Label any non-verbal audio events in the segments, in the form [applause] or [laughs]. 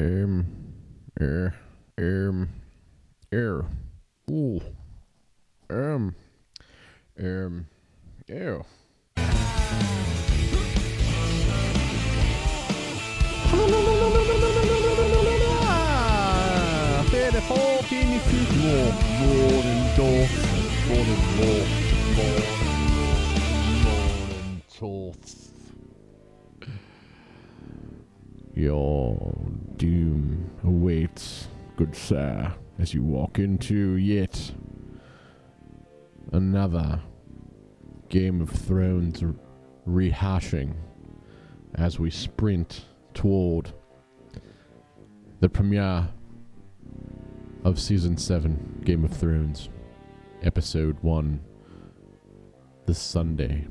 Um, er, um, er, ooh, um, um, ew. Fede folk in i flyttvår, Morgendorf, Morgendorf, Morgendorf. Your doom awaits, good sir, as you walk into yet another Game of Thrones rehashing as we sprint toward the premiere of season 7 Game of Thrones episode 1 this Sunday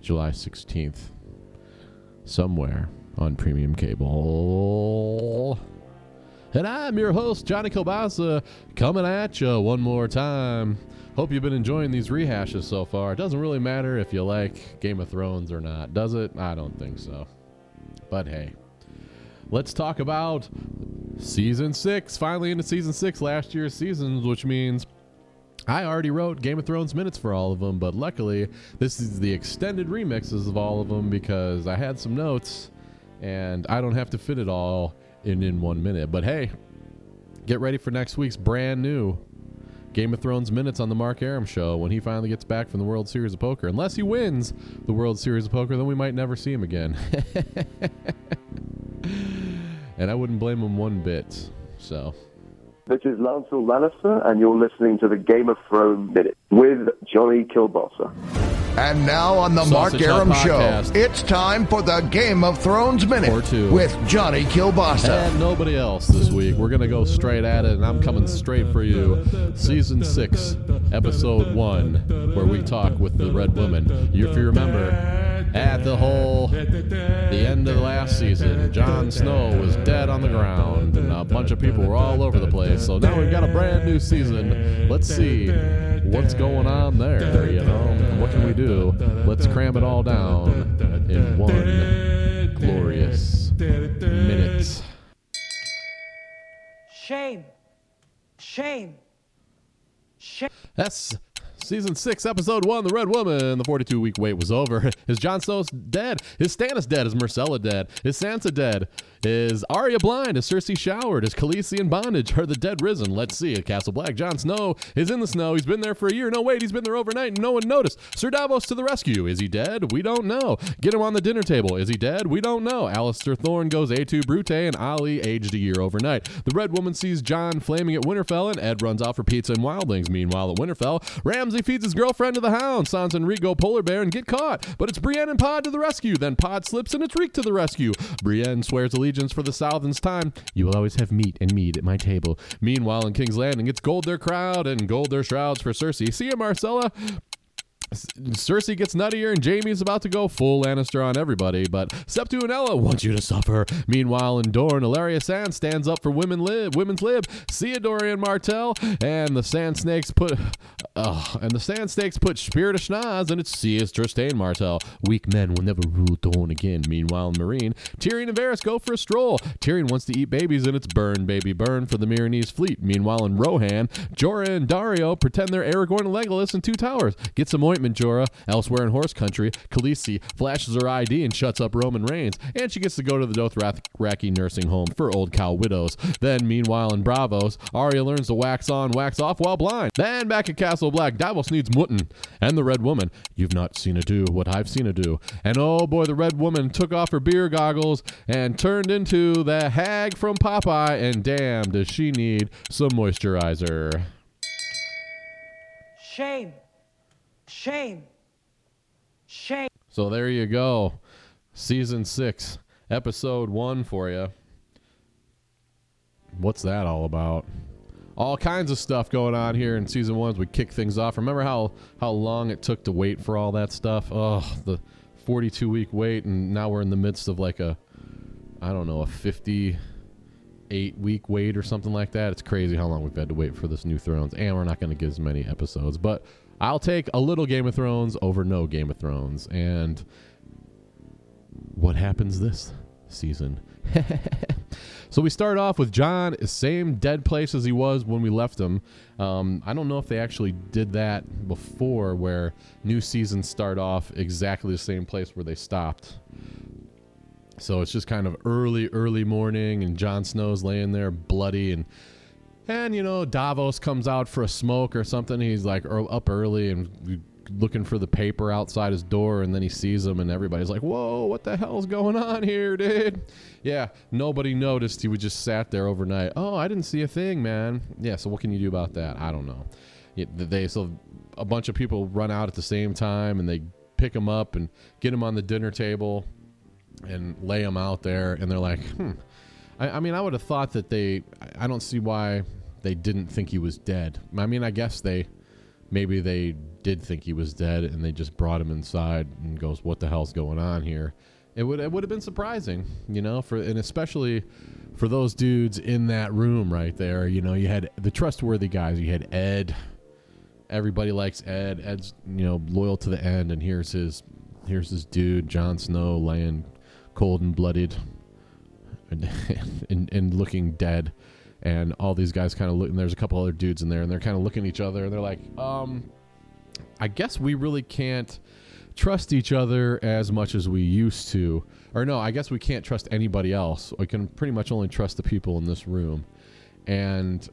July 16th somewhere on premium cable and I'm your host Johnny Kielbasa coming at you one more time Hope you've been enjoying these rehashes so far. It doesn't really matter if you like Game of Thrones or not, does it? I don't think so. But hey, let's talk about season six. Finally into season six, last year's seasons, which means I already wrote Game of Thrones minutes for all of them, but luckily this is the extended remixes of all of them because I had some notes and I don't have to fit it all in in one minute. But hey, get ready for next week's brand new Game of Thrones minutes on the Mark Aram show when he finally gets back from the World Series of Poker. Unless he wins the World Series of Poker, then we might never see him again. [laughs] and I wouldn't blame him one bit. So. This is Lancel Lannister, and you're listening to the Game of Thrones Minute with Johnny Kielbasa. And now on the Sausage Mark Aram Show, it's time for the Game of Thrones Minute with Johnny Kielbasa. And nobody else this week. We're going to go straight at it, and I'm coming straight for you. Season 6, Episode 1, where we talk with the Red Woman. If you remember, at the hole. the end of the last season jon snow was dead on the ground and a bunch of people were all over the place. So now we've got a brand new season. Let's see what's going on there you know what can we do? Let's cram it all down in one glorious minute. Shame shame. Shame. That's Season 6, Episode 1, The Red Woman. The 42 week wait was over. [laughs] Is Jon Snow dead? Is Stannis dead? Is Myrcella dead? Is Sansa dead? Is Arya blind? Is Cersei showered? Is Khaleesi in bondage? Are the dead risen? Let's see. At Castle Black, Jon Snow is in the snow. He's been there for a year. No, wait, he's been there overnight and no one noticed. Sir Davos to the rescue. Is he dead? We don't know. Get him on the dinner table. Is he dead? We don't know. Alliser Thorne goes A2 Brute and Ali aged a year overnight. The Red Woman sees Jon flaming at Winterfell and Ed runs off for pizza and wildlings. Meanwhile, at Winterfell, Ramsay feeds his girlfriend to the hound. Sansa and Reek polar bear and get caught. But it's Brienne and Pod to the rescue. Then Pod slips and it's Reek to the rescue. Brienne swears allegiance for the South and time, you will always have meat and mead at my table. Meanwhile, in King's Landing, it's gold their crowd and gold their shrouds for Cersei. See you, Myrcella. Cersei gets nuttier and Jaime's about to go full Lannister on everybody, but Septu and Ella you to suffer. Meanwhile, in Dorne, Ellaria Sand stands up for women lib, women's lib. See Doran Martell and the Sand Snakes put, uh, and the Sand Snakes put Spirit of Schnoz, and it's Seas Trystane Martell. Weak men will never rule Dorne again. Meanwhile, in Meereen, Tyrion and Varys go for a stroll. Tyrion wants to eat babies, and it's burn, baby, burn for the Meereenese fleet. Meanwhile, in Rohan, Jorah and Daario pretend they're Aragorn and Legolas in Two Towers. Get some ointment Jorah. Elsewhere in horse country, Khaleesi flashes her ID and shuts up Roman Reigns, and she gets to go to the Dothraki nursing home for old cow widows. Then, meanwhile, in Braavos, Arya learns to wax on, wax off while blind. Then, back at Castle Black, Davos needs Mutton and the Red Woman. You've not seen her do what I've seen her do. And oh boy, the Red Woman took off her beer goggles and turned into the hag from Popeye, and damn, does she need some moisturizer. Shame. Shame. Shame. So there you go. Season 6, episode 1 for you. What's that all about? All kinds of stuff going on here in season 1 as we kick things off. Remember how how long it took to wait for all that stuff? Oh, the 42 week wait and now we're in the midst of like a I don't know, a 58 week wait or something like that. It's crazy how long we've had to wait for this new Thrones and we're not going to get as many episodes, but I'll take a little Game of Thrones over no Game of Thrones. And what happens this season. [laughs] so we start off with Jon, same dead place as he was when we left him. Um, I don't know if they actually did that before, where new seasons start off exactly the same place where they stopped. So it's just kind of early, early morning, and Jon Snow's laying there bloody, and and you know Davos comes out for a smoke or something. He's like up early and looking for the paper outside his door, and then he sees him, and everybody's like, "Whoa, what the hell's going on here, dude?" Yeah, nobody noticed. He was just sat there overnight. Oh, I didn't see a thing, man. Yeah, so what can you do about that? I don't know. They so a bunch of people run out at the same time, and they pick him up and get him on the dinner table and lay him out there, and they're like, "Hmm." I, I mean, I would have thought that they. I don't see why they didn't think he was dead. I mean, I guess they maybe they did think he was dead and they just brought him inside and goes, "What the hell's going on here?" It would it would have been surprising, you know, for and especially for those dudes in that room right there. You know, you had the trustworthy guys. You had Ed. Everybody likes Ed. Ed's you know loyal to the end, and here's his here's his dude, Jon Snow, laying cold and blooded and, [laughs] and, and looking dead and all these guys kind of look and there's a couple other dudes in there and they're kind of looking at each other and they're like um I guess we really can't trust each other as much as we used to. Or no, I guess we can't trust anybody else. We can pretty much only trust the people in this room. And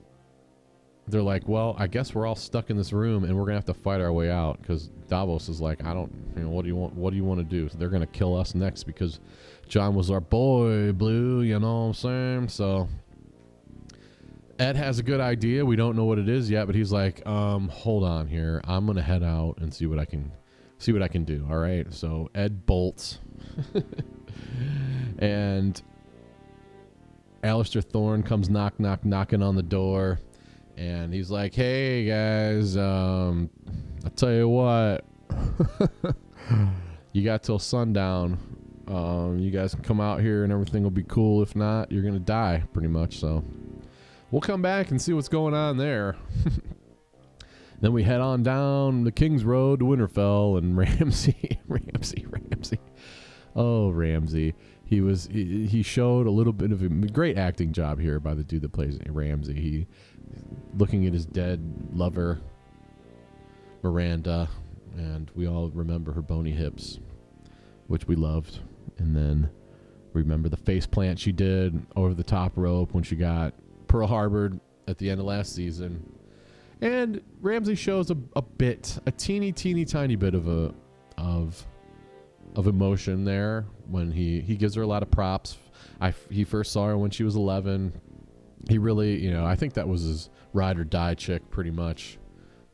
they're like, well, I guess we're all stuck in this room and we're gonna have to fight our way out because Davos is like, I don't, you know, what do you want? What do you want to do? So they're gonna kill us next because Jon was our boy, Blue. You know what I'm saying? So Ed has a good idea. We don't know what it is yet, but he's like, um, hold on here. I'm gonna head out and see what I can see what I can do. All right. So Ed bolts. [laughs] and Alliser Thorne comes knock knock knocking on the door and he's like, Hey guys, um I'll tell you what [laughs] you got till sundown. Um, you guys can come out here and everything will be cool. If not, you're gonna die pretty much. So we'll come back and see what's going on there. [laughs] then we head on down the King's Road to Winterfell and [laughs] Ramsay, Ramsay, Ramsay. Oh, Ramsay. He was he, he showed a little bit of a great acting job here by the dude that plays Ramsay. He looking at his dead lover Myranda and we all remember her bony hips, which we loved. And then remember the face plant she did over the top rope when she got Pearl Harbor at the end of last season. And Ramsay shows a, a bit, a teeny, teeny, tiny bit of a of of emotion there when he he gives her a lot of props. I he first saw her when she was 11. He really, you know, I think that was his ride or die chick pretty much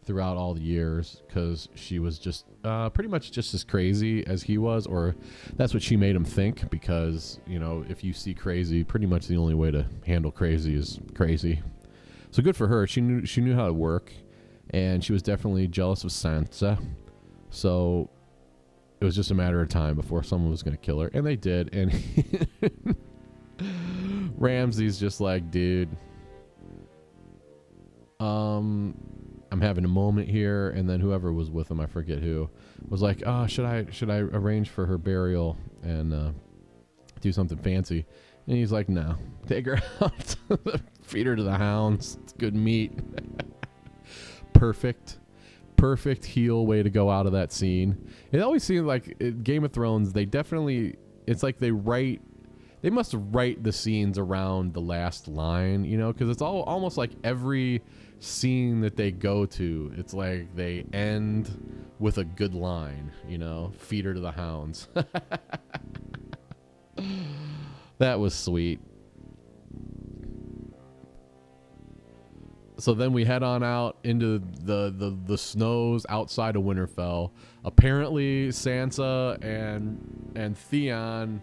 throughout all the years because she was just uh, pretty much just as crazy as he was, or that's what she made him think. Because you know, if you see crazy, pretty much the only way to handle crazy is crazy. So good for her. She knew she knew how to work, and she was definitely jealous of Sansa. So it was just a matter of time before someone was going to kill her, and they did. And [laughs] Ramsay's just like, dude. Um, I'm having a moment here, and then whoever was with him, I forget who, was like, "Oh, should I should I arrange for her burial and uh, do something fancy?" And he's like, "No, [laughs] take her out, feed her to the hounds. It's good meat. [laughs] Perfect." Perfect heel way to go out of that scene. It always seems like Game of Thrones, they definitely, it's like they write they must write the scenes around the last line, you know, because it's all almost like every scene that they go to, it's like they end with a good line, you know, feed her to the hounds. [laughs] that was sweet. So then we head on out into the, the, the snows outside of Winterfell. Apparently Sansa and and Theon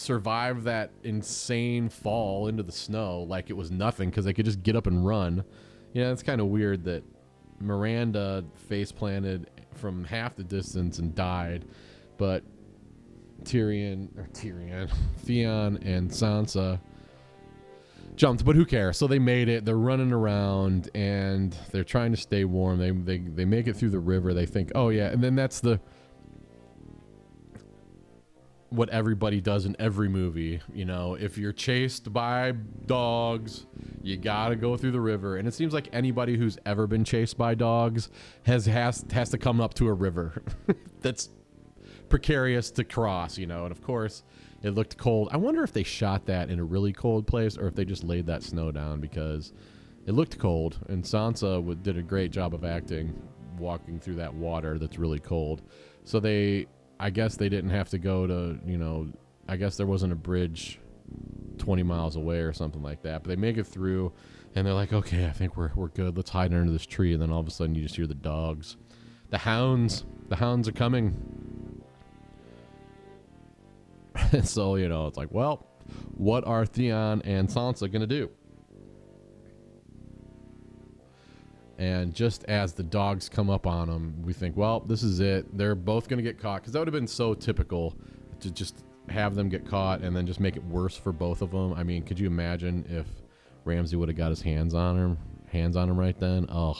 survived that insane fall into the snow like it was nothing because they could just get up and run. You know, it's kind of weird that Myranda face planted from half the distance and died, but Tyrion or Tyrion, [laughs] Theon and Sansa jumped, but who cares? So they made it. They're running around and they're trying to stay warm. They they they make it through the river. They think, "Oh yeah." And then that's the what everybody does in every movie. You know, if you're chased by dogs, you gotta go through the river. And it seems like anybody who's ever been chased by dogs has has has to come up to a river [laughs] that's precarious to cross. You know, and of course. It looked cold. I wonder if they shot that in a really cold place or if they just laid that snow down because it looked cold. And Sansa did a great job of acting walking through that water that's really cold. So they I guess they didn't have to go to, you know, I guess there wasn't a bridge 20 miles away or something like that. But they make it through and they're like, okay, I think we're, we're good. Let's hide under this tree. And then all of a sudden you just hear the dogs. The hounds. The hounds are coming. [laughs] so, you know, it's like, well, what are Theon and Sansa going to do? And just as the dogs come up on them, we think, well, this is it. They're both going to get caught because that would have been so typical to just have them get caught and then just make it worse for both of them. I mean, could you imagine if Ramsay would have got his hands on him, hands on him right then? Oh,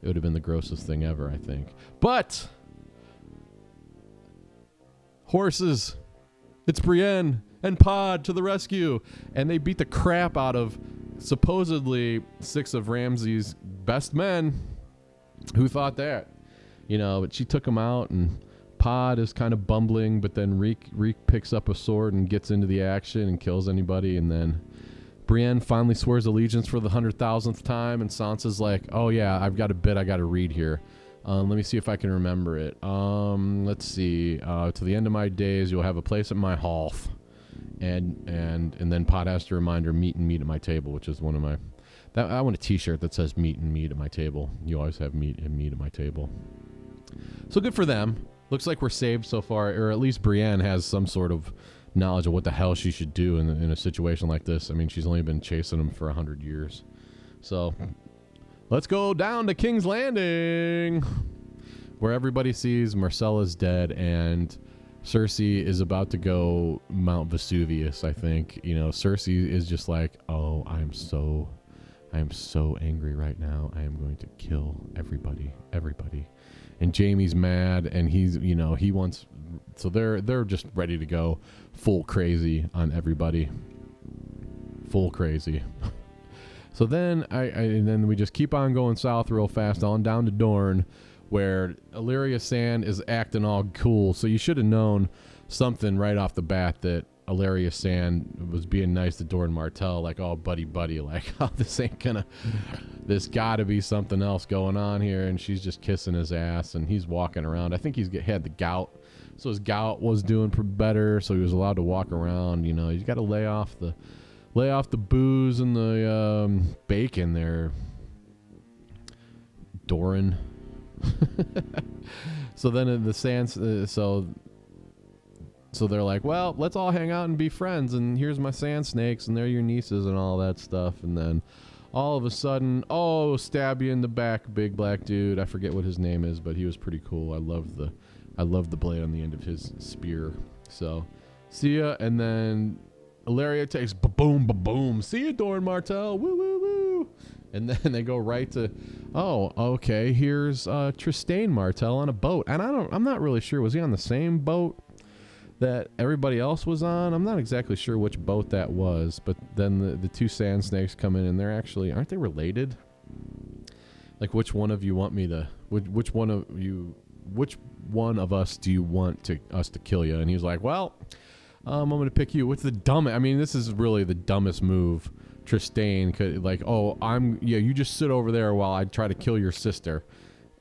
it would have been the grossest thing ever, I think. But horses, it's Brienne and Pod to the rescue, and they beat the crap out of supposedly six of Ramsay's best men. Who thought that? You know, but she took him out, and Pod is kind of bumbling, but then Reek Reek picks up a sword and gets into the action and kills anybody, and then Brienne finally swears allegiance for the hundred thousandth time, and Sansa's like, "Oh yeah, I've got a bit I got to read here. Um, let me see if I can remember it. Um, let's see. Uh, to the end of my days, you'll have a place at my hearth." And and and then Pod has to remind her meat and meet at my table, which is one of my. That, I want a T-shirt that says "meat and meet at my table." You always have meat and meet at my table. So good for them. Looks like we're saved so far, or at least Brienne has some sort of knowledge of what the hell she should do in, in a situation like this. I mean, she's only been chasing them for a hundred years. So let's go down to King's Landing, where everybody sees Myrcella's dead and Cersei is about to go Mount Vesuvius, I think. You know, Cersei is just like, "Oh, I'm so I am so angry right now. I am going to kill everybody, everybody." And Jaime's mad and he's, you know, he wants so they're they're just ready to go full crazy on everybody. Full crazy. [laughs] so then I, I and then we just keep on going south real fast on down to Dorne where Ellaria Sand is acting all cool. So you should have known something right off the bat that Ellaria Sand was being nice to Doran Martell, like, oh, buddy, buddy, [laughs] like, oh, this ain't gonna, this gotta be something else going on here. And she's just kissing his ass and he's walking around. I think he's had the gout. So his gout was doing better. So he was allowed to walk around. You know, he's got to lay off the, lay off the booze and the um, bacon there. Doran. [laughs] so then in the sands, uh, so so they're like, well, let's all hang out and be friends. And here's my sand snakes, and they're your nieces and all that stuff. And then all of a sudden, oh, stab you in the back, big black dude. I forget what his name is, but he was pretty cool. I love the, I love the blade on the end of his spear. So, see ya. And then Ellaria takes boom, boom. See ya, Doran Martell. Woo, woo, woo and then [laughs] they go right to, oh, okay, here's uh, Trystane Martell on a boat, and I don't, I'm not really sure. Was he on the same boat that everybody else was on? I'm not exactly sure which boat that was, but then the the two sand snakes come in, and they're actually aren't they related? Like, which one of you want me to? Which, which one of you? Which one of us do you want to us to kill you? And he's like, well. Um, I'm gonna pick you. What's the dumbest? I mean, this is really the dumbest move Trystane could like, oh, I'm yeah, you just sit over there while I try to kill your sister,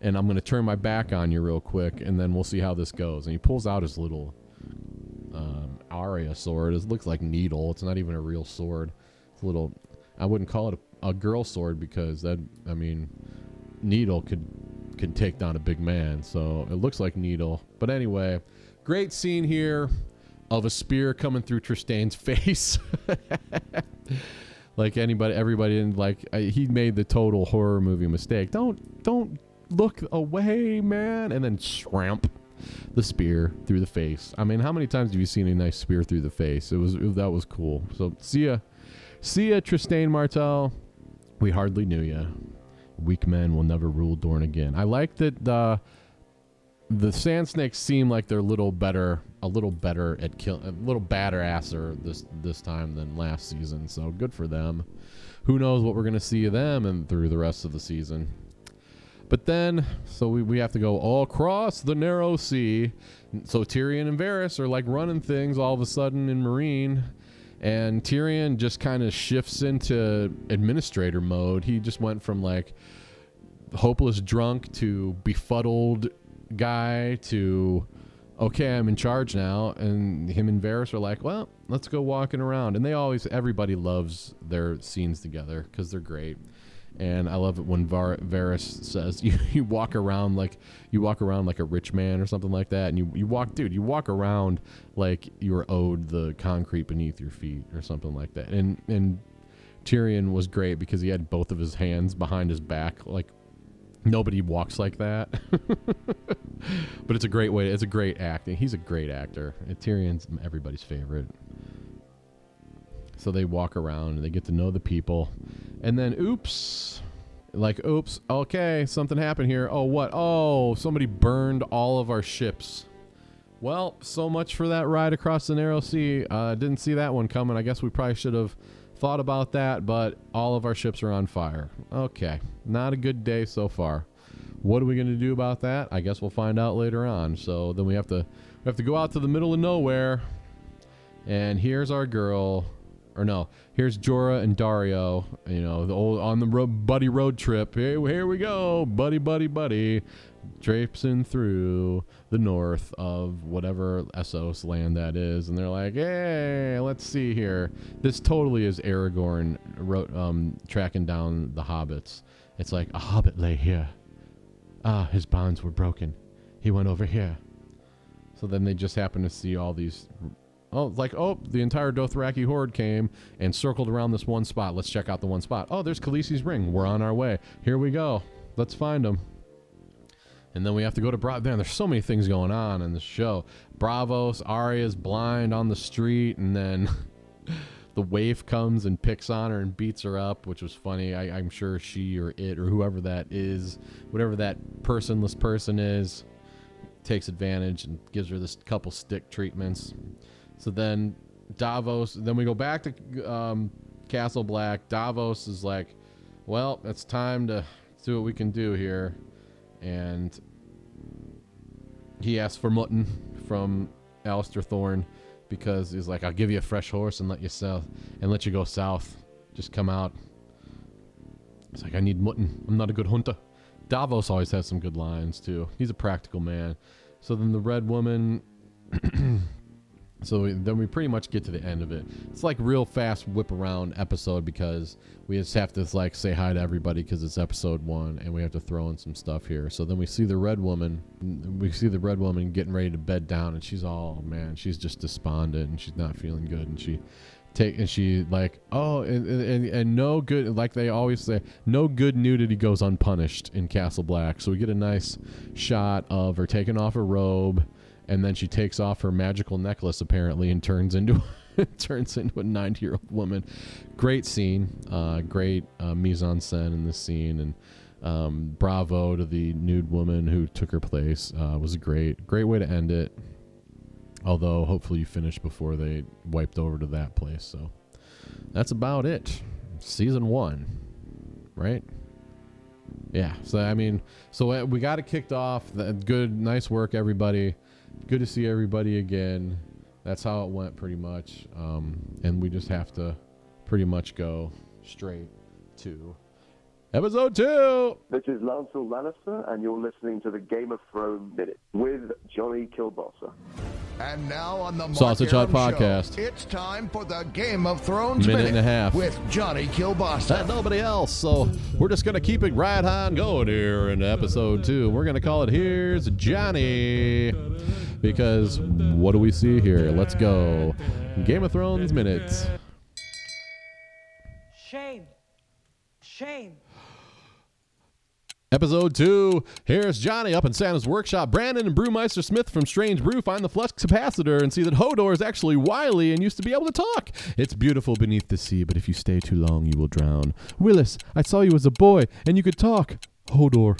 and I'm gonna turn my back on you real quick, and then we'll see how this goes. And he pulls out his little um, Arya sword. It looks like needle. It's not even a real sword. It's a little. I wouldn't call it a, a girl sword because that. I mean, needle could can take down a big man. So it looks like needle. But anyway, great scene here of a spear coming through Trystane's [laughs] face [laughs] like anybody everybody in like I, he made the total horror movie mistake. Don't don't look away man. And then shramp the spear through the face. I mean how many times have you seen a nice spear through the face? It was that was cool. So see ya. See ya trystane Martell. we hardly knew ya. Weak men will never rule dorne again. I like that uh the sand snakes seem like they're a little better, a little better at kill, a little badder asser this this time than last season. So good for them. Who knows what we're gonna see of them and through the rest of the season. But then, so we, we have to go all across the narrow sea. So Tyrion and Varys are like running things all of a sudden in Meereen. And Tyrion just kind of shifts into administrator mode. He just went from like hopeless drunk to befuddled guy to okay, I'm in charge now. And him and Varys are like, well, let's go walking around. And they always, everybody loves their scenes together because they're great. And I love it when Var- Varys says [laughs] you, you walk around like you walk around like a rich man or something like that, and you, you walk, dude, you walk around like you're owed the concrete beneath your feet or something like that. And and Tyrion was great because he had both of his hands behind his back, like nobody walks like that. [laughs] but it's a great way. It's a great acting. He's a great actor. Tyrion's everybody's favorite. So they walk around and they get to know the people. And then, oops. Like, oops, okay, something happened here. Oh, what? Oh, somebody burned all of our ships. Well, so much for that ride across the narrow sea. Uh, didn't see that one coming. I guess we probably should have thought about that, but all of our ships are on fire. Okay, not a good day so far. What are we going to do about that? I guess we'll find out later on. So then we have to we have to go out to the middle of nowhere, and here's our girl or no, here's Jorah and Daario, you know, the old on the road, buddy road trip. Here, here we go, buddy, buddy, buddy, traipsing through the north of whatever Essos land that is, and they're like, hey, let's see here. This totally is Aragorn ro- um, tracking down the hobbits. It's like a hobbit lay here. Ah, his bonds were broken. He went over here. So then they just happen to see all these Oh, like, oh, the entire Dothraki horde came and circled around this one spot. Let's check out the one spot. Oh, there's Khaleesi's ring. We're on our way. Here we go. Let's find them. And then we have to go to Bravo. Man, there's so many things going on in the show. Braavos, Arya's blind on the street, and then [laughs] the waif comes and picks on her and beats her up, which was funny. I, I'm sure she or it or whoever that is, whatever that personless person is, takes advantage and gives her this couple stick treatments. So then Davos, then we go back to um, Castle Black. Davos is like, well, it's time to see what we can do here. And he asks for mutton from Alliser Thorne because he's like, I'll give you a fresh horse and let you south and let you go south. Just come out. It's like I need mutton. I'm not a good hunter. Davos always has some good lines too. He's a practical man. So then the red woman [clears throat] So we, then we pretty much get to the end of it. It's like real fast whip around episode because we just have to like say hi to everybody because it's episode one and we have to throw in some stuff here. So then we see the red woman. We see the red woman getting ready to bed down and she's all man, she's just despondent and she's not feeling good and she take and she like oh and, and and no good like they always say no good nudity goes unpunished in Castle Black. So we get a nice shot of her taking off her robe and then she takes off her magical necklace apparently and turns into [laughs] turns into a 90 year old woman. Great scene, uh, great uh, mise en scène in this scene, and um, bravo to the nude woman who took her place. Uh, was a great great way to end it. Although hopefully you finished before they wiped over to that place. So that's about it. Season one, right? Yeah. So I mean, so uh, we got it kicked off. Good, nice work, everybody good to see everybody again. That's how it went pretty much. Um, and we just have to pretty much go straight to episode two. This is Lancel Lannister, and you're listening to the Game of Thrones Minute with Johnny Kielbasa. And now on the Sausage Hut Podcast, show, it's time for the Game of Thrones minute, minute and a half with Johnny Kielbasa and nobody else. So we're just gonna keep it right on going here in episode two. We're gonna call it "Here's Johnny," because what do we see here? Let's go, Game of Thrones minutes. Shame, shame. Episode 2. Here's Johnny up in Santa's workshop. Brandon and Brewmeister Smith from Strange Brew find the flux capacitor and see that Hodor is actually wily and used to be able to talk. It's beautiful beneath the sea, but if you stay too long, you will drown. Willis, I saw you as a boy, and you could talk. Hodor.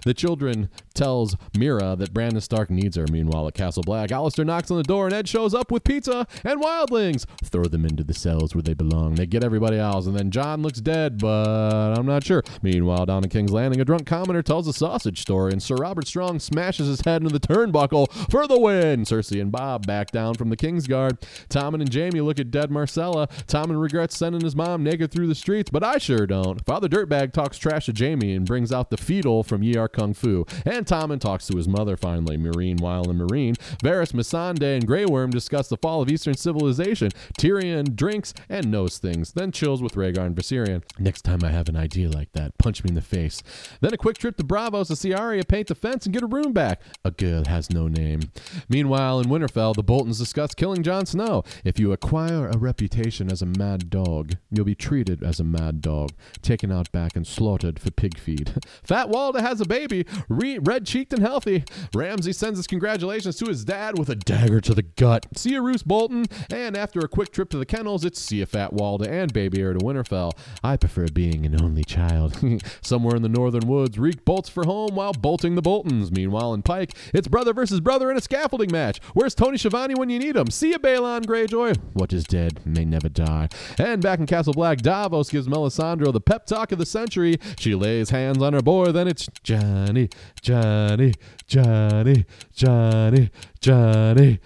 [laughs] the children tells Meera that Brandon Stark needs her. Meanwhile, at Castle Black, Alistair knocks on the door and Ed shows up with pizza and wildlings. Throw them into the cells where they belong. They get everybody else, and then Jon looks dead, but I'm not sure. Meanwhile, down in King's Landing, a drunk commoner tells a sausage story, and Sir Robert Strong smashes his head into the turnbuckle for the win. Cersei and Bob back down from the King's Guard. Tommen and Jaime look at dead Myrcella. Tommen regrets sending his mom naked through the streets, but I sure don't. Father Dirtbag talks trash to Jaime and brings out the Feedle from Yie Ar Kung Fu. And Tommen talks to his mother finally. Meereen while in Meereen. Varys, Missandei, and Grey Worm discuss the fall of Eastern civilization. Tyrion drinks and knows things, then chills with Rhaegar and Viserion. Next time I have an idea like that, punch me in the face. Then a quick trip to Braavos to see Arya paint the fence and get her room back. A girl has no name. Meanwhile, in Winterfell, the Boltons discuss killing Jon Snow. If you acquire a reputation as a mad dog, you'll be treated as a mad dog, taken out back and slaughtered for pig feed. [laughs] Fat Walda has a baby, re- red cheeked and healthy. Ramsay sends his congratulations to his dad with a dagger to the gut. See you, Roose Bolton. And after a quick trip to the kennels, it's see you, Fat Walda and baby heir to Winterfell. I prefer being an only child. [laughs] Somewhere in the northern woods, Reek bolts for home while bolting the Boltons. Meanwhile, in Pike, it's brother versus brother in a scaffolding match. Where's Tony Schiavone when you need him? See you, Balon Greyjoy. What is dead may never die. And back in Castle Black, Davos gives Melisandre the pep talk of the century. She lays hands on her board, then it's Johnny, Johnny, Johnny, Johnny, Johnny.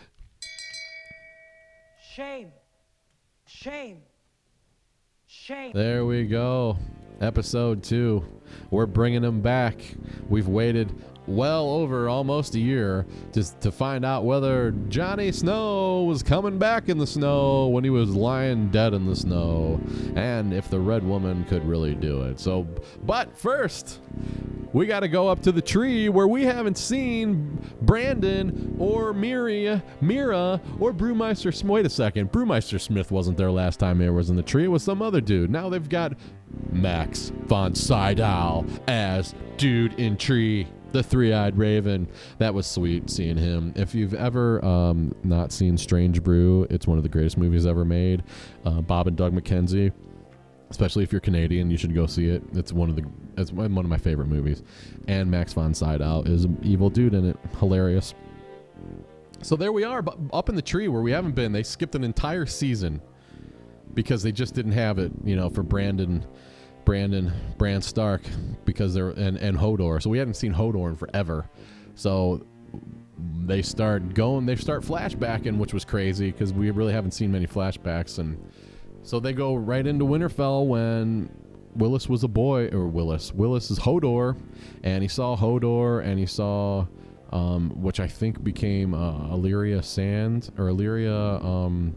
Shame. Shame. Shame. There we go. Episode two. We're bringing him back. We've waited well over almost a year just to find out whether Johnny Snow was coming back in the snow when he was lying dead in the snow and if the red woman could really do it. So, but first, we got to go up to the tree where we haven't seen Brandon or Miria, Meera or Brewmeister. Wait a second, Brewmeister Smith wasn't there last time he was in the tree. It was some other dude. Now they've got Max von Sydow as dude in tree the three-eyed raven. That was sweet seeing him. If you've ever um, not seen strange brew it's one of the greatest movies ever made. Uh, bob and doug mckenzie especially if you're canadian you should go see it. It's one of the it's one of my favorite movies. And max von sydow is an evil dude in it. Hilarious. So there we are up in the tree where we haven't been. They skipped an entire season because they just didn't have it you know for brandon Brandon Bran Stark because they're and, and Hodor. So we hadn't seen Hodor in forever. So they start going they start flashbacking, which was crazy because we really haven't seen many flashbacks and so they go right into Winterfell when Willis was a boy or Willis. Willis is Hodor and he saw Hodor and he saw um, which I think became uh, Illyria Sand or Illyria um,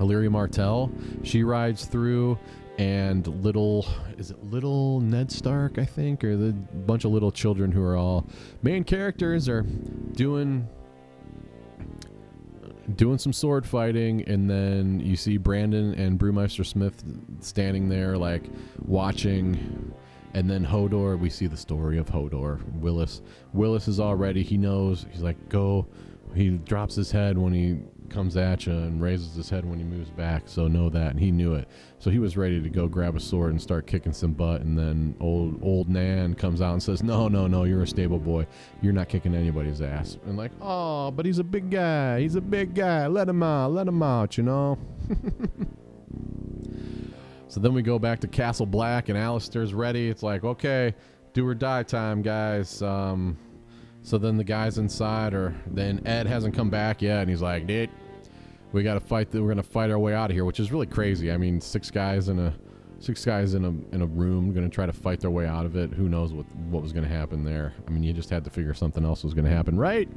Illyria Martell. She rides through and little is it little Ned Stark I think or the bunch of little children who are all main characters are doing doing some sword fighting. And then you see Brandon and Brewmeister Smith standing there like watching. And then Hodor we see the story of Hodor. Willis Willis is already he knows. He's like go. He drops his head when he comes at you and raises his head when he moves back. So know that, and he knew it. So he was ready to go grab a sword and start kicking some butt. And then old old Nan comes out and says, "No, no, no, you're a stable boy. You're not kicking anybody's ass." And like, "Oh, but he's a big guy. He's a big guy. Let him out. Let him out. You know." [laughs] so then we go back to Castle Black, and Alistair's ready. It's like, okay, do or die time, guys. Um, so then the guys inside are then Ed hasn't come back yet, and he's like, "Dude, we got to fight. We're gonna fight our way out of here," which is really crazy. I mean, six guys in a six guys in a in a room going to try to fight their way out of it. Who knows what what was going to happen there? I mean, you just had to figure something else was going to happen, right?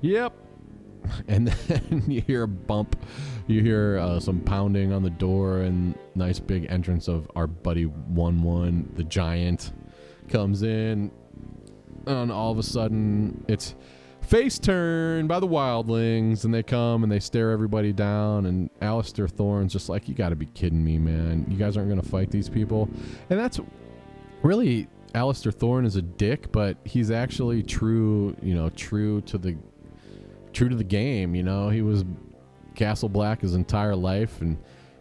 Yep. [laughs] And then [laughs] you hear a bump, you hear uh, some pounding on the door, and nice big entrance of our buddy Wun Wun, the giant, comes in, and all of a sudden it's face turn by the wildlings and they come and they stare everybody down and Alistair Thorne's just like you got to be kidding me man. You guys aren't going to fight these people. And that's really Alistair Thorne is a dick but he's actually true you know true to the true to the game you know? He was Castle Black his entire life and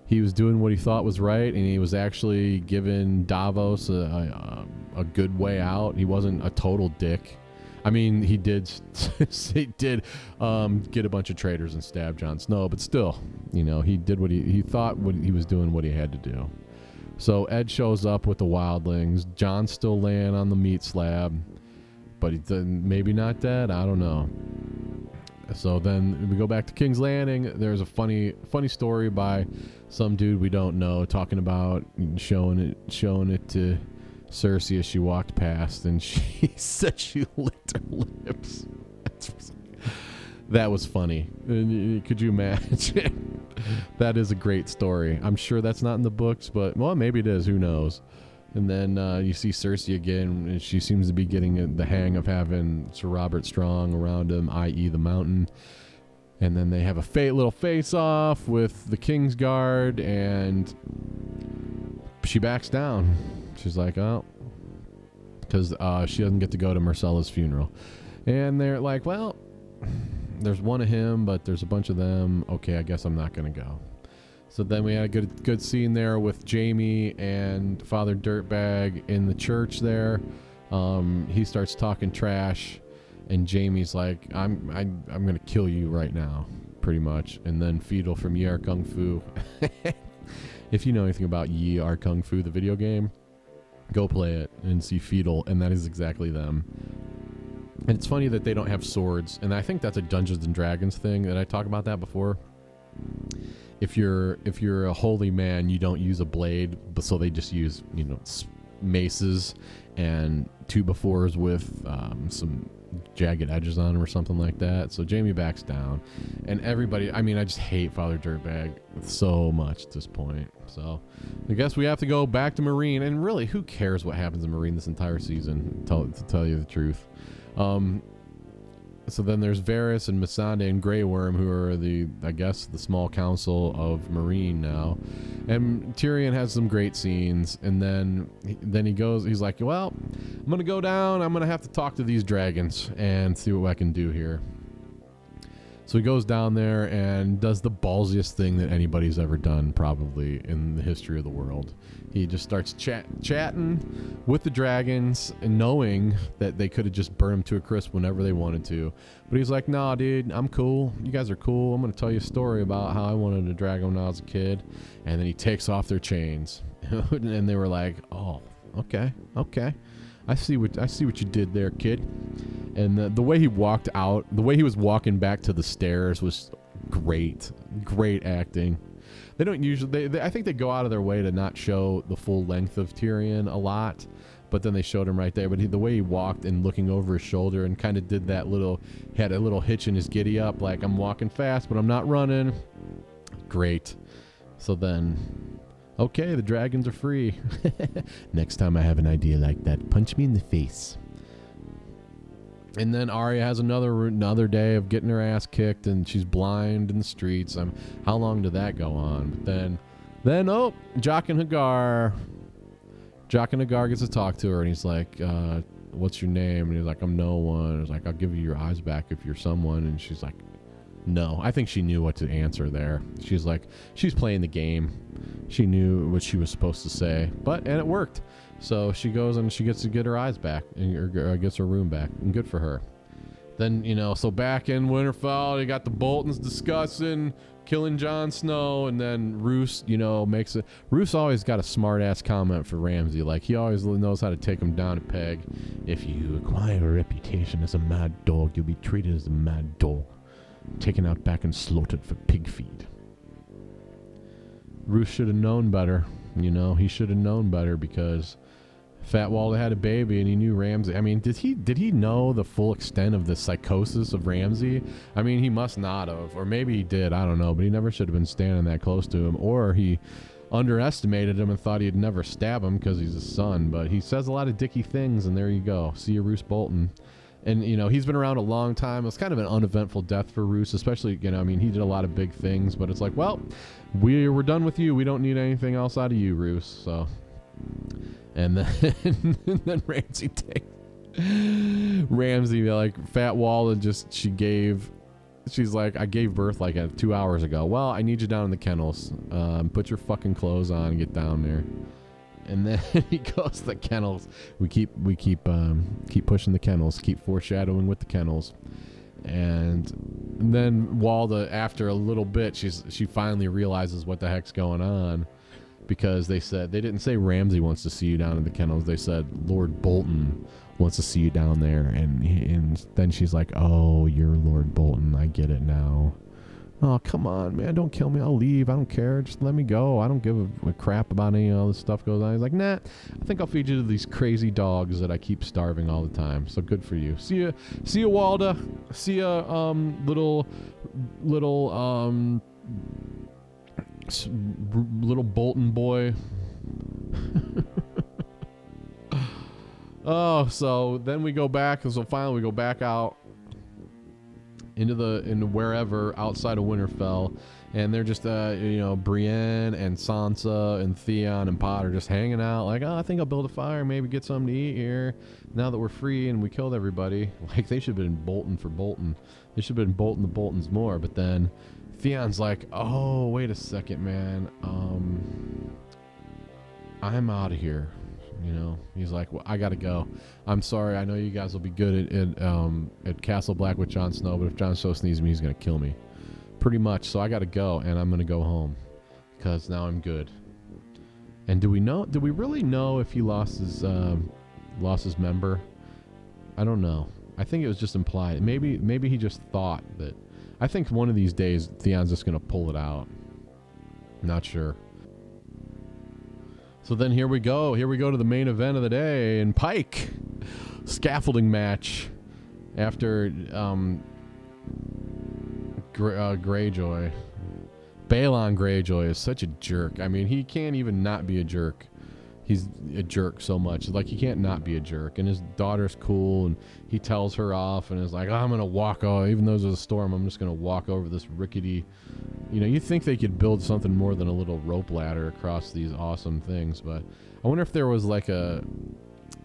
he was doing what he thought was right and he was actually giving Davos a, a, a good way out. He wasn't a total dick. I mean, he did [laughs] he did um, get a bunch of traitors and stab Jon Snow, but still, you know, he did what he he thought what he was doing what he had to do. So Ed shows up with the wildlings. Jon's still laying on the meat slab, but he's maybe not dead. I don't know. So then we go back to King's Landing. There's a funny funny story by some dude we don't know talking about showing it showing it to Cersei as she walked past, and [laughs] she said she licked her lips. that was funny. Could you imagine? [laughs] that is a great story. I'm sure that's not in the books, but well, maybe it is. Who knows? And then uh, you see Cersei again, and she seems to be getting the hang of having Sir Robert Strong around him, i.e., the Mountain. And then they have a little face off with the King's Guard, and she backs down. She's like, oh, because uh, she doesn't get to go to Myrcella's funeral. And they're like, well, there's one of him, but there's a bunch of them. Okay, I guess I'm not going to go. So then we had a good good scene there with Jaime and Father Dirtbag in the church there. Um, he starts talking trash, and Jaime's like, "I'm I, am i am gonna kill you right now," pretty much. And then Feedle from Yie Ar Kung Fu. [laughs] if you know anything about Yi Kung Fu, the video game, go play it and see Feedle, and that is exactly them. And it's funny that they don't have swords, and I think that's a Dungeons and Dragons thing. That I talked about that before if you're if you're a holy man, you don't use a blade, but so they just use you know maces and two by fours with um, some jagged edges on them or something like that. So Jaime backs down, and everybody. I mean, I just hate Father Dirtbag so much at this point. So I guess we have to go back to Meereen. and really, who cares what happens in Meereen this entire season? Tell, to tell you the truth. Um, so then there's Varys and Missandei and Grey Worm, who are the, I guess, the small council of Meereen now. And Tyrion has some great scenes, and then then he goes, he's like, well, I'm gonna go down. I'm gonna have to talk to these dragons and see what I can do here. So he goes down there and does the ballsiest thing that anybody's ever done, probably in the history of the world. He just starts chat, chatting with the dragons and knowing that they could have just burned him to a crisp whenever they wanted to. But he's like, nah, dude, I'm cool. You guys are cool. I'm to tell you a story about how I wanted a dragon when I was a kid. And then he takes off their chains. [laughs] and they were like, oh, okay, okay. I see what I see what you did there, kid. And the, the way he walked out, the way he was walking back to the stairs was great, great acting. They don't usually. They, they, I think they go out of their way to not show the full length of Tyrion a lot, but then they showed him right there. But he, the way he walked and looking over his shoulder and kind of did that little, had a little hitch in his giddy up, like I'm walking fast, but I'm not running. Great. So then Okay, the dragons are free. [laughs] Next time I have an idea like that, punch me in the face. And then Arya has another another day of getting her ass kicked, and she's blind in the streets. I'm, how long did that go on? But then, then oh, Jaqen H'ghar, Jock and Hagar gets to talk to her, and he's like, uh, "What's your name?" And he's like, "I'm no one." He's like, "I'll give you your eyes back if you're someone." And she's like, "No." I think she knew what to answer there. She's like, she's playing the game she knew what she was supposed to say, but and it worked. So she goes and she gets to get her eyes back and or, uh, gets her room back, and good for her. Then you know, so back in Winterfell, you got the Boltons discussing killing Jon Snow, and then Roose, you know, makes it. Roose always got a smart ass comment for Ramsay. Like he always knows how to take him down a peg. If you acquire a reputation as a mad dog, you'll be treated as a mad dog, taken out back and slaughtered for pig feed. Roose should have known better. You know, he should have known better because Fat had a baby and he knew Ramsay. I mean, did he did he know the full extent of the psychosis of Ramsay? I mean, he must not have, or maybe he did. I don't know, but he never should have been standing that close to him, or he underestimated him and thought he'd never stab him because he's his son. But he says a lot of dicky things, and there you go. See you, Roose Bolton and you know he's been around a long time. It's kind of an uneventful death for Roose, especially you know I mean he did a lot of big things, but it's like well we we're done with you. We don't need anything else out of you, Roose. So and then [laughs] and then Ramsay takes Ramsay like Fat Wall and just she gave she's like I gave birth like two hours ago. Well I need you down in the kennels. Um, put your fucking clothes on and get down there. And then [laughs] he goes to the kennels. We keep we keep um, keep pushing the kennels, keep foreshadowing with the kennels, and then Walda, after a little bit, she's she finally realizes what the heck's going on, because they said they didn't say Ramsay wants to see you down in the kennels. They said Lord Bolton wants to see you down there, and and then she's like, "Oh, you're Lord Bolton. I get it now." Oh, come on, man. Don't kill me. I'll leave. I don't care. Just let me go. I don't give a, crap about any of this stuff goes on. He's like, nah, I think I'll feed you to these crazy dogs that I keep starving all the time. So good for you. See ya, see ya, Walda. See ya, um, little, little, um, little Bolton boy. [laughs] oh, so then we go back. So finally we go back out into the into wherever outside of Winterfell, and they're just uh you know Brienne and Sansa and Theon and Potter just hanging out like oh I think I'll build a fire maybe get something to eat here. Now that we're free and we killed everybody [laughs] like they should have been Bolton for Bolton they should have been Bolton the Boltons more but then Theon's like oh wait a second man. Um I'm out of here you know, he's like, well, I gotta go. I'm sorry. I know you guys will be good at at, um, at Castle Black with Jon Snow, but if Jon Snow sneezes me, he's gonna kill me. Pretty much. So I gotta go, and I'm gonna go home because now I'm good. And do we know? Do we really know if he lost his um, lost his member? I don't know. I think it was just implied. Maybe maybe he just thought that. I think one of these days Theon's just gonna pull it out. Not sure. So then here we go. Here we go to the main event of the day in Pike scaffolding match after um, Gre- uh, Greyjoy. Balon Greyjoy is such a jerk. I mean, he can't even not be a jerk. He's a jerk so much. Like he can't not be a jerk. And his daughter's cool, and he tells her off, and is like, oh, "I'm gonna walk. Oh, even though there's a storm, I'm just gonna walk over this rickety you know, you think they could build something more than a little rope ladder across these awesome things, but I wonder if there was like a,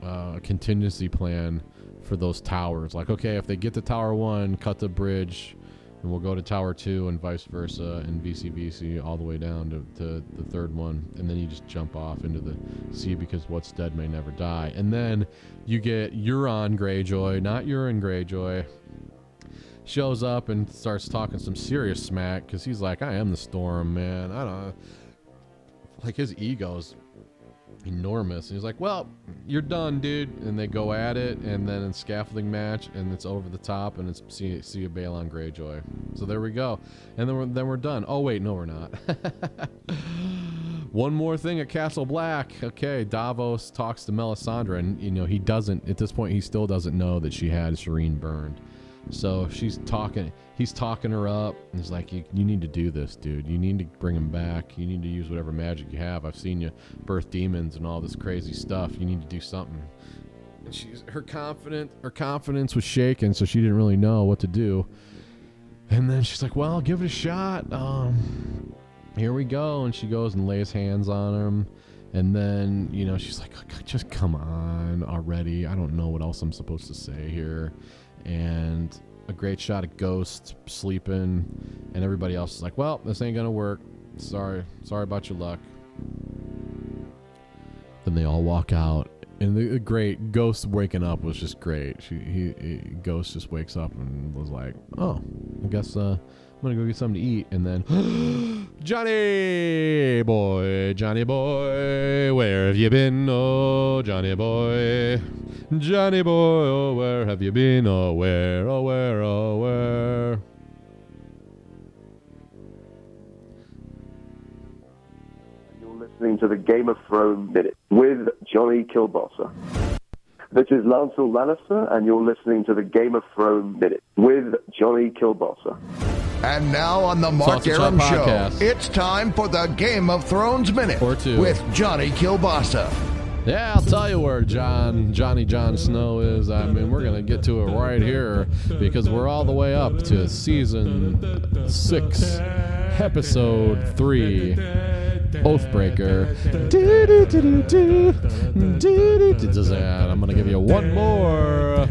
uh, contingency plan for those towers. Like, okay, if they get to Tower One, cut the bridge, and we'll go to Tower Two, and vice versa, and VC all the way down to, to the third one, and then you just jump off into the sea because what's dead may never die. And then you get Euron Greyjoy, not Euron Greyjoy shows up and starts talking some serious smack because he's like, I am the storm, man. I don't like his ego's enormous. And he's like, Well, you're done, dude. And they go at it, and then in scaffolding match, and it's over the top, and it's see, see a Balon Greyjoy. So there we go. And then we're, then we're done. Oh, wait, no, we're not. [laughs] One more thing at Castle Black. Okay, Davos talks to Melisandre, and you know he doesn't. At this point, he still doesn't know that she had Shireen burned. So she's talking, he's talking her up. And he's like, you, you need to do this, dude. You need to bring him back. You need to use whatever magic you have. I've seen you birth demons and all this crazy stuff. You need to do something. And she's her confident, her confidence was shaken, so she didn't really know what to do. And then she's like, well, I'll give it a shot. Um, here we go. And she goes and lays hands on him. And then, you know, she's like, just come on already. I don't know what else I'm supposed to say here and a great shot of Ghost sleeping, and everybody else is like, "Well, this ain't gonna work. Sorry, sorry about your luck." Then they all walk out, and the, the great Ghost waking up was just great. She, he, he, Ghost just wakes up and was like, "Oh, I guess uh, I'm gonna go get something to eat, and then [gasps] Johnny boy, Johnny boy, where have you been? Oh, Johnny boy, Johnny boy, oh, where have you been? Oh, where, oh, where, oh, where? You're listening to the Game of Thrones Minute with Johnny Kielbasa. This is Lancel Lannister, and you're listening to the Game of Thrones Minute with Johnny Kielbasa. And now on the Mark Aram Show, it's time for the Game of Thrones Minute with Johnny Kielbasa. Yeah, I'll tell you where John Johnny Jon Snow is. I mean, we're gonna get to it right here because we're all the way up to season six, episode three. Oathbreaker. I'm gonna give you one more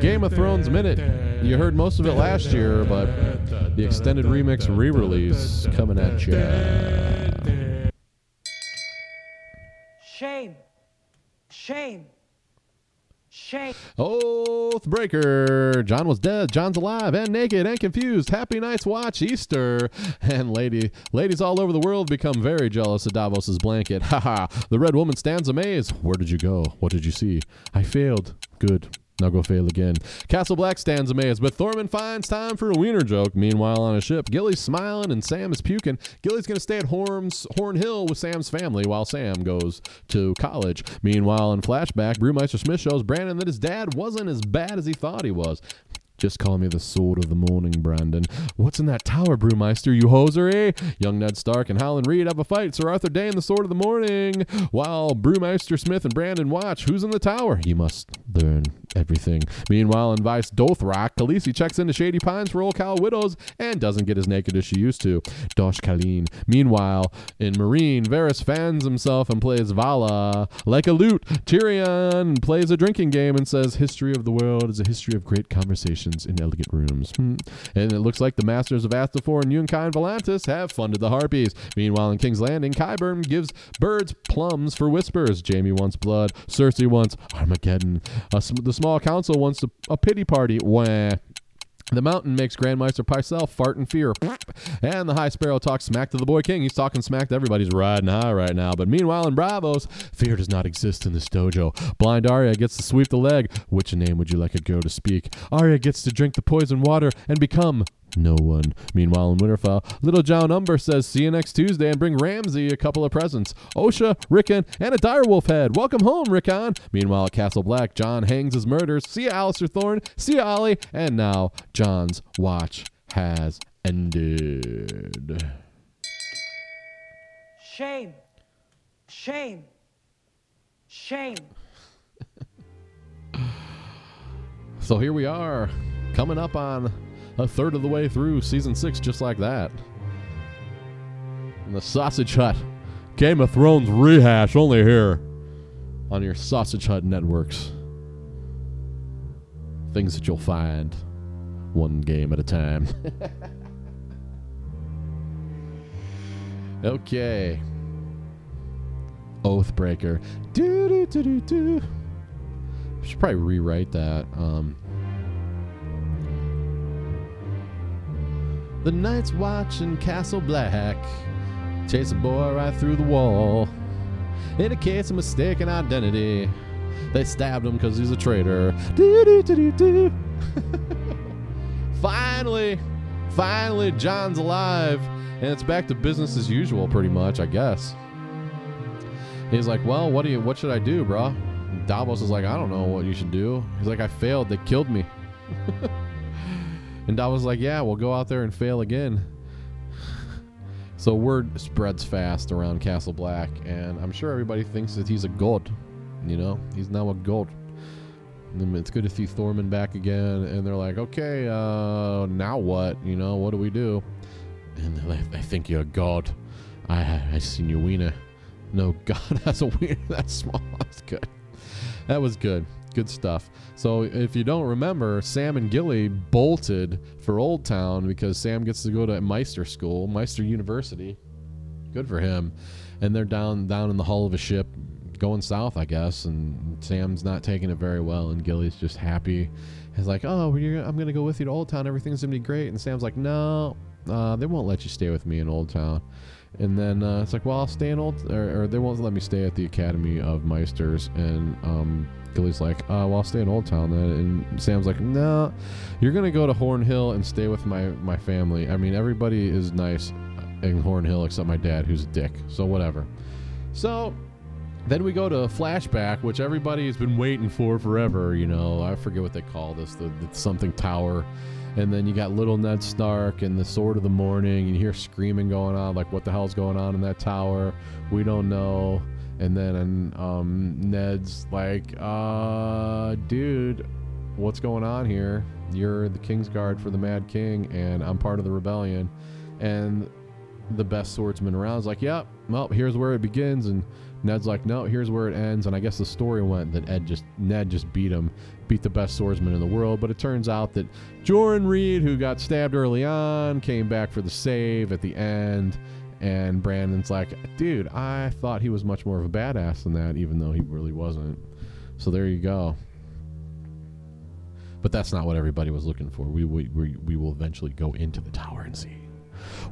Game of Thrones minute. You heard most of it last year, but the extended remix re-release coming at you. Shame. Shame. Shame. Oathbreaker. Jon was dead. Jon's alive and naked and confused. Happy Night's Watch Easter. And lady, ladies all over the world become very jealous of Davos's blanket. [laughs] Haha. the red woman stands amazed. Where did you go? What did you see? I failed. Good. Go fail again. Castle Black stands amazed, but Tormund finds time for a wiener joke. Meanwhile, on a ship, Gilly's smiling and Sam is puking. Gilly's going to stay at Horns, Horn Hill with Sam's family while Sam goes to college. Meanwhile, in flashback, Brewmeister Smith shows Brandon that his dad wasn't as bad as he thought he was. Just call me the sword of the morning, Brandon. What's in that tower, Brewmeister, you hoser, eh? Young Ned Stark and Howland Reed have a fight. Sir Arthur Dayne and the sword of the morning. While Brewmeister Smith and Brandon watch, who's in the tower? You must learn everything. Meanwhile, in Vaes Dothrak, Khaleesi checks into Shady Pines for old Khal Widows and doesn't get as naked as she used to. Dosh Khaleen. Meanwhile, in Meereen, Varys fans himself and plays Vala like a lute. Tyrion plays a drinking game and says, History of the world is a history of great conversations in elegant rooms. Hmm. And it looks like the masters of Astapor and Yunkai and Volantis have funded the Harpies. Meanwhile, in King's Landing, Qyburn gives birds plums for whispers. Jaime wants blood. Cersei wants Armageddon. The small council wants a, a pity party. Wah. The mountain makes Grandmaster Pycelle fart in fear. And the High Sparrow talks smack to the boy king. He's talking smack to everybody's riding high right now. But meanwhile, in Braavos, fear does not exist in this dojo. Blind Arya gets to sweep the leg. Which name would you like a girl to speak? Arya gets to drink the poison water and become no one. Meanwhile, in Winterfell, Little Jon Umber says, See you next Tuesday and bring Ramsay a couple of presents Osha, Rickon, and a direwolf head. Welcome home, Rickon. Meanwhile, at Castle Black, Jon hangs his murders. See you, Alliser Thorne. See you, Ollie. And now, Jon's watch has ended. Shame. Shame. Shame. [laughs] so here we are, coming up on a third of the way through season six, just like that. And the Sausage Hut Game of Thrones rehash only here on your Sausage Hut networks. Things that you'll find one game at a time. [laughs] okay. Oathbreaker. Do do do do do. Should probably rewrite that. Um, The Night's Watch in Castle Black chase a boy right through the wall. In a mistaken identity, they stabbed him because he's a traitor. [laughs] finally, finally, Jon's alive, and it's back to business as usual, pretty much, I guess. He's like, "Well, what do you? What should I do, bro?" Davos is like, "I don't know what you should do." He's like, "I failed. They killed me." [laughs] And I was like, yeah, we'll go out there and fail again. so word spreads fast around Castle Black, and I'm sure everybody thinks that he's a god. You know, he's now a god. And it's good to see Tormund back again, and they're like, okay, uh, now what? You know, what do we do? And they're like, I think you're a god. I I seen your wiener. No, [laughs] God has a wiener that small. That's good. That was good. Good stuff. So if you don't remember, Sam and Gilly bolted for Old Town because Sam gets to go to Maester School, Maester University. Good for him. And they're down down in the hull of a ship going south, I guess. And Sam's not taking it very well, and Gilly's just happy. He's like, "Oh, I'm gonna go with you to Old Town. Everything's gonna be great." And Sam's like, "No, uh, they won't let you stay with me in Old Town." And then uh, it's like, "Well, I'll stay in Old, or, or, they won't let me stay at the Academy of Maesters. And um, Gilly's like, uh, well, I'll stay in Old Town then. And Sam's like, no, you're going to go to Horn Hill and stay with my, my family. I mean, everybody is nice in Horn Hill except my dad, who's a dick. So, whatever. So, then we go to flashback, which everybody's been waiting for forever. You know, I forget what they call this, the, the something tower. And then you got little Ned Stark and the Sword of the Morning. And you hear screaming going on, like, what the hell's going on in that tower? We don't know. And then um, Ned's like, uh, dude, what's going on here? You're the King's Guard for the Mad King, and I'm part of the rebellion. And the best swordsman around is like, yep, well, here's where it begins. And Ned's like, no, here's where it ends. And I guess the story went that Ed just Ned just beat him, beat the best swordsman in the world. But it turns out that Joran Reed, who got stabbed early on, came back for the save at the end And Brandon's like, dude, I thought he was much more of a badass than that, even though he really wasn't. So there you go. But that's not what everybody was looking for. We, we, we, we will eventually go into the tower and see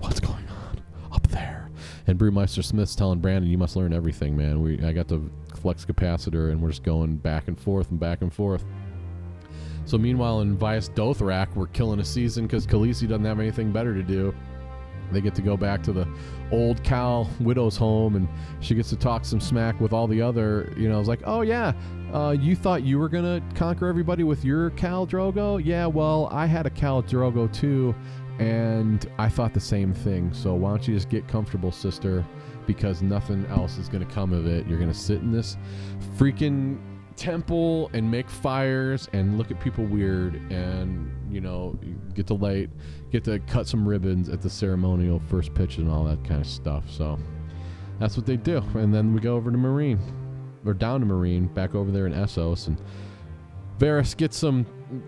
what's going on up there. And Brewmeister Smith's telling Brandon, you must learn everything, man. We I got the flux capacitor, and we're just going back and forth and back and forth. So meanwhile, in Vaes Dothrak, we're killing a season because Khaleesi doesn't have anything better to do. They get to go back to the old Khal widow's home, and she gets to talk some smack with all the other. You know, it's like, oh yeah, uh, you thought you were gonna conquer everybody with your Khal Drogo? Yeah, well, I had a Khal Drogo too, and I thought the same thing. So why don't you just get comfortable, sister? Because nothing else is gonna come of it. You're gonna sit in this freaking temple and make fires and look at people weird and you know get to light get to cut some ribbons at the ceremonial first pitch and all that kind of stuff. So that's what they do. And then we go over to Meereen or down to Meereen back over there in essos. And Varys gets some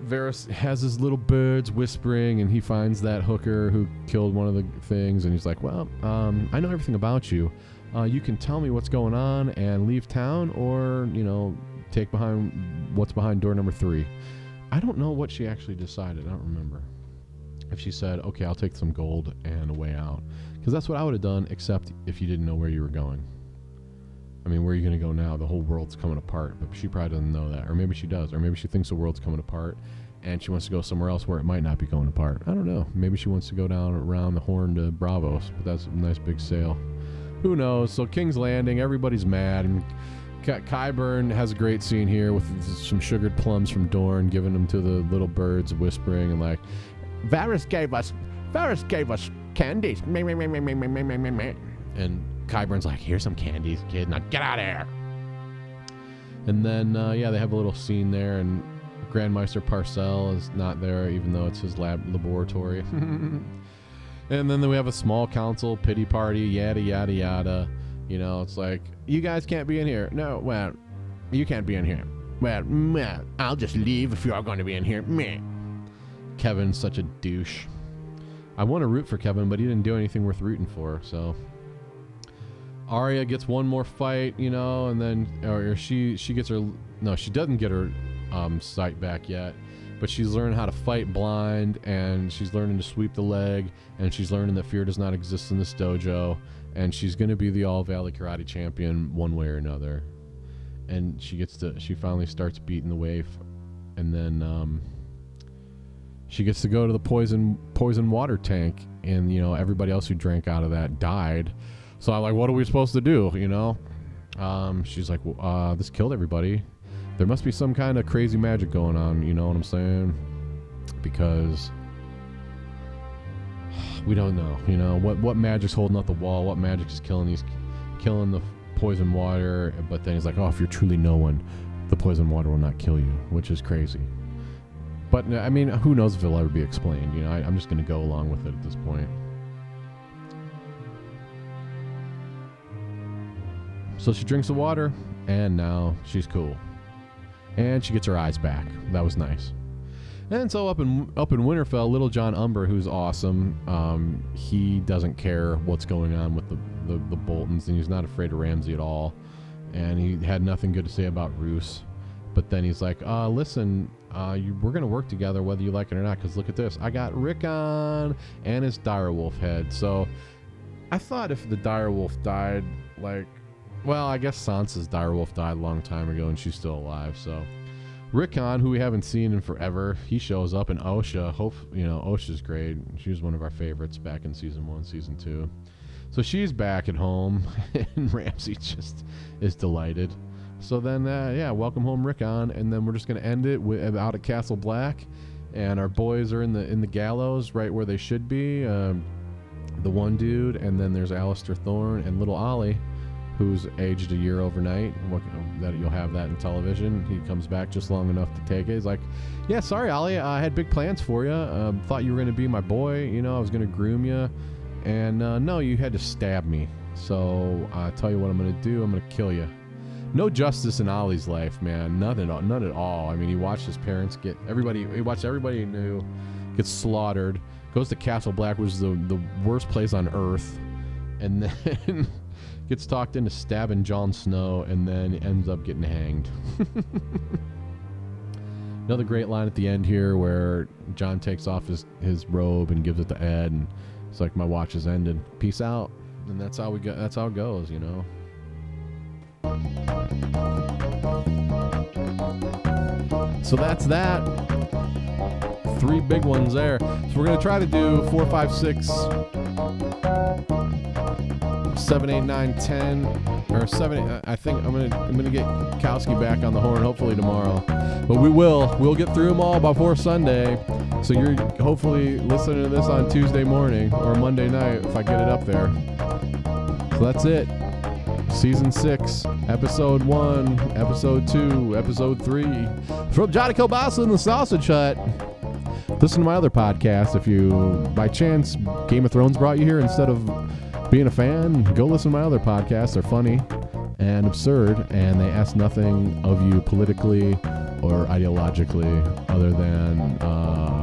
Varys has his little birds whispering and he finds that hooker who killed one of the things and he's like well um, i know everything about you. Uh, you can tell me what's going on and leave town or you know take behind what's behind door number three. I don't know what she actually decided. I don't remember. If she said, okay, I'll take some gold and a way out. Because that's what I would have done, except if you didn't know where you were going. I mean, where are you going to go now? The whole world's coming apart. But she probably doesn't know that. Or maybe she does. Or maybe she thinks the world's coming apart and she wants to go somewhere else where it might not be going apart. I don't know. Maybe she wants to go down around the horn to Braavos, but that's a nice big sail. Who knows? So King's Landing, everybody's mad. And Qyburn has a great scene here with some sugared plums from Dorne, giving them to the little birds, whispering and like, Varys gave us, Varys gave us candies. And Qyburn's like, here's some candies, kid. Now get out of here. And then, uh, yeah, they have a little scene there, and Grandmaster Pycelle is not there, even though it's his lab laboratory. [laughs] and then we have a small council, pity party, yada, yada, yada. You know, it's like, you guys can't be in here. No, well, you can't be in here. Well, meh, I'll just leave if you are going to be in here. Meh. Kevan's such a douche. I want to root for Kevan, but he didn't do anything worth rooting for, so. Arya gets one more fight, you know, and then or she she gets her no, she doesn't get her um, sight back yet, but she's learning how to fight blind, and she's learning to sweep the leg, and she's learning that fear does not exist in this dojo, and she's going to be the All Valley Karate Champion one way or another. And she gets to she finally starts beating the wave, and then um, she gets to go to the poison poison water tank, and you know everybody else who drank out of that died. So I'm like, what are we supposed to do? You know, um, she's like, well, uh, this killed everybody. There must be some kind of crazy magic going on. You know what I'm saying? Because we don't know. You know what what magic's holding up the wall? What magic is killing these, killing the poison water? But then he's like, oh, if you're truly no one, the poison water will not kill you, which is crazy. But I mean, who knows if it'll ever be explained? You know, I, I'm just gonna go along with it at this point. So she drinks the water, and now she's cool. And she gets her eyes back. That was nice. And so up in up in Winterfell, Little Jon Umber, who's awesome, um, he doesn't care what's going on with the, the, the Boltons, and he's not afraid of Ramsay at all. And he had nothing good to say about Roose. But then he's like, uh, listen, uh, you, we're going to work together whether you like it or not, because look at this. I got Rickon and his direwolf head. So I thought if the direwolf died, like, well, I guess Sansa's direwolf died a long time ago, and she's still alive, so Rickon, who we haven't seen in forever, he shows up in Osha. Hope you know Osha's great. She was one of our favorites back in season one, season two. So she's back at home, [laughs] and Ramsay just is delighted. So then, uh, yeah, welcome home, Rickon, and then we're just gonna end it with, out at Castle Black, and our boys are in the in the gallows, right where they should be. Um, the one dude, and then there's Alistair Thorne and little Ollie who's aged a year overnight. What, that you'll have that in television. He comes back just long enough to take it. He's like, "Yeah, sorry, Ollie, I had big plans for you. Um, thought you were gonna be my boy. You know, I was gonna groom you, and uh, no, you had to stab me. So I tell you what I'm gonna do. I'm gonna kill you." No justice in Ollie's life, man. Nothing, none at all. I mean, he watched his parents get everybody. He watched everybody he knew get slaughtered. Goes to Castle Black, which is the the worst place on earth and [laughs] then gets talked into stabbing Jon Snow, and then ends up getting hanged. [laughs] Another great line at the end here where Jon takes off his, his robe and gives it to Ed, and it's like, "My watch has ended. Peace out." And that's how we go. That's how it goes, you know. So that's that. Three big ones there. So we're gonna try to do four, five, six, seven, eight, nine, ten, or seven. Eight, I think I'm gonna I'm gonna get Kowski back on the horn hopefully tomorrow. But we will. We'll get through them all before Sunday. So you're hopefully listening to this on Tuesday morning or Monday night if I get it up there. So that's it. Season 6, Episode 1, Episode 2, Episode 3. From Johnny Kielbasa in the Sausage Hut. Listen to my other podcast. If you, by chance, Game of Thrones brought you here instead of being a fan, go listen to my other podcasts. They're funny and absurd, and they ask nothing of you politically or ideologically other than. Uh,